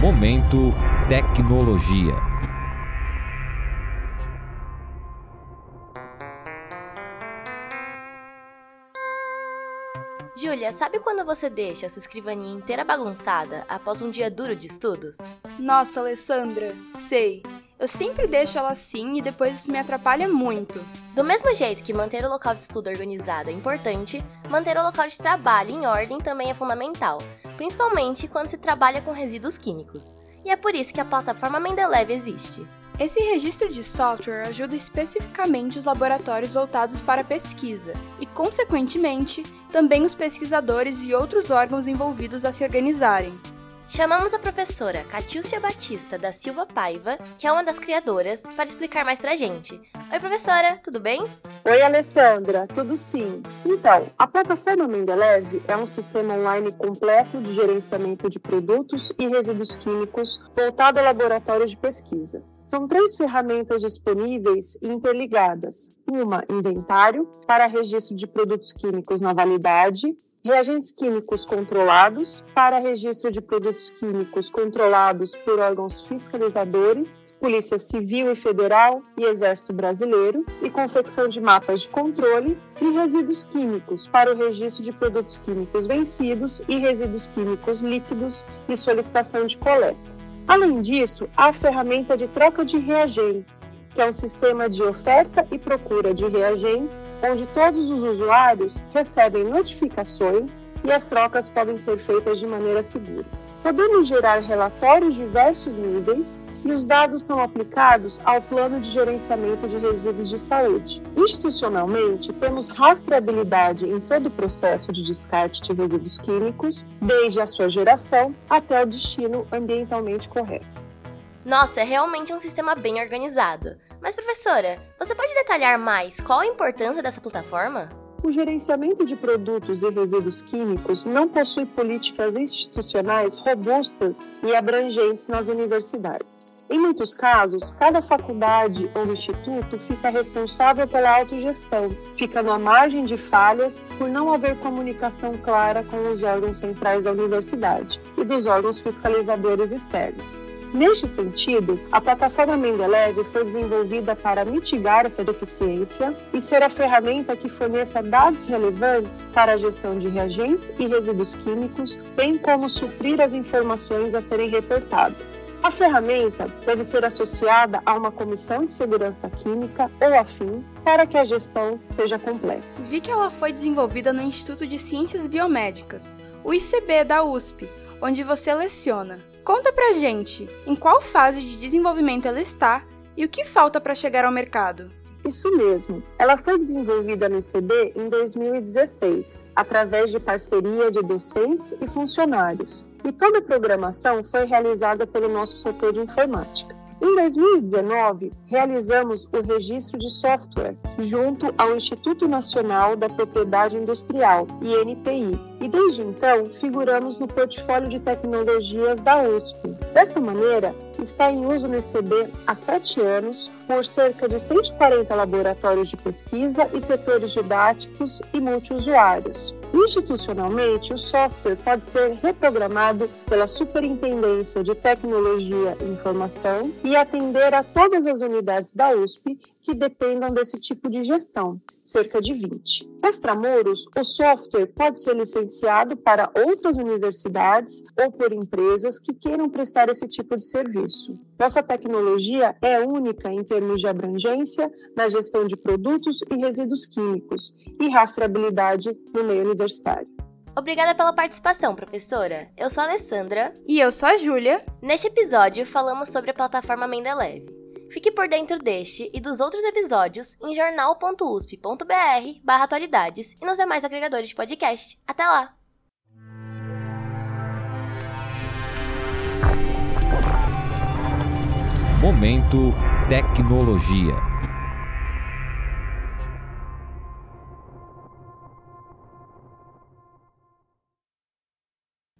Momento Tecnologia. Júlia, sabe quando você deixa a sua escrivaninha inteira bagunçada após um dia duro de estudos? Nossa, Alessandra, sei. Eu sempre deixo ela assim e depois isso me atrapalha muito. Do mesmo jeito que manter o local de estudo organizado é importante, manter o local de trabalho em ordem também é fundamental, principalmente quando se trabalha com resíduos químicos. E é por isso que a plataforma Mendeleve existe. Esse registro de software ajuda especificamente os laboratórios voltados para a pesquisa e, consequentemente, também os pesquisadores e outros órgãos envolvidos a se organizarem. Chamamos a professora Catiúcia Batista da Silva Paiva, que é uma das criadoras, para explicar mais pra gente. Oi, professora, tudo bem? Oi, Alessandra, tudo sim. Então, a plataforma Mendeleve é um sistema online completo de gerenciamento de produtos e resíduos químicos voltado a laboratórios de pesquisa. São três ferramentas disponíveis e interligadas. Uma, inventário, para registro de produtos químicos na validade, reagentes químicos controlados, para registro de produtos químicos controlados por órgãos fiscalizadores, Polícia Civil e Federal e Exército Brasileiro, e confecção de mapas de controle, e resíduos químicos, para o registro de produtos químicos vencidos e resíduos químicos líquidos e solicitação de coleta. Além disso, há a ferramenta de troca de reagentes, que é um sistema de oferta e procura de reagentes, onde todos os usuários recebem notificações e as trocas podem ser feitas de maneira segura. Podemos gerar relatórios de diversos níveis, e os dados são aplicados ao plano de gerenciamento de resíduos de saúde. Institucionalmente, temos rastreabilidade em todo o processo de descarte de resíduos químicos, desde a sua geração até o destino ambientalmente correto. Nossa, é realmente um sistema bem organizado. Mas, professora, você pode detalhar mais qual a importância dessa plataforma? O gerenciamento de produtos e resíduos químicos não possui políticas institucionais robustas e abrangentes nas universidades. Em muitos casos, cada faculdade ou instituto fica responsável pela autogestão, fica na margem de falhas por não haver comunicação clara com os órgãos centrais da universidade e dos órgãos fiscalizadores externos. Neste sentido, a plataforma Mendeleve foi desenvolvida para mitigar essa deficiência e ser a ferramenta que forneça dados relevantes para a gestão de reagentes e resíduos químicos, bem como suprir as informações a serem reportadas. A ferramenta deve ser associada a uma comissão de segurança química ou afim para que a gestão seja completa. Vi que ela foi desenvolvida no Instituto de Ciências Biomédicas, o ICB da USP, onde você leciona. Conta pra gente em qual fase de desenvolvimento ela está e o que falta para chegar ao mercado. Isso mesmo. Ela foi desenvolvida no ICB em 2016, através de parceria de docentes e funcionários. E toda a programação foi realizada pelo nosso setor de informática. Em 2019, realizamos o registro de software junto ao Instituto Nacional da Propriedade Industrial, INPI, e desde então figuramos no portfólio de tecnologias da USP. Dessa maneira, está em uso no ICB há sete anos por cerca de 140 laboratórios de pesquisa e setores didáticos e multiusuários. Institucionalmente, o software pode ser reprogramado pela Superintendência de Tecnologia e Informação e atender a todas as unidades da USP que dependam desse tipo de gestão, cerca de 20. Extramuros, o software pode ser licenciado para outras universidades ou por empresas que queiram prestar esse tipo de serviço. Nossa tecnologia é única em termos de abrangência na gestão de produtos e resíduos químicos e rastreabilidade no meio universitário. Obrigada pela participação, professora. Eu sou a Alessandra. E eu sou a Júlia. Neste episódio, falamos sobre a plataforma Mendeleve. Fique por dentro deste e dos outros episódios em jornal.usp.br barra atualidades e nos demais agregadores de podcast. Até lá! Momento Tecnologia.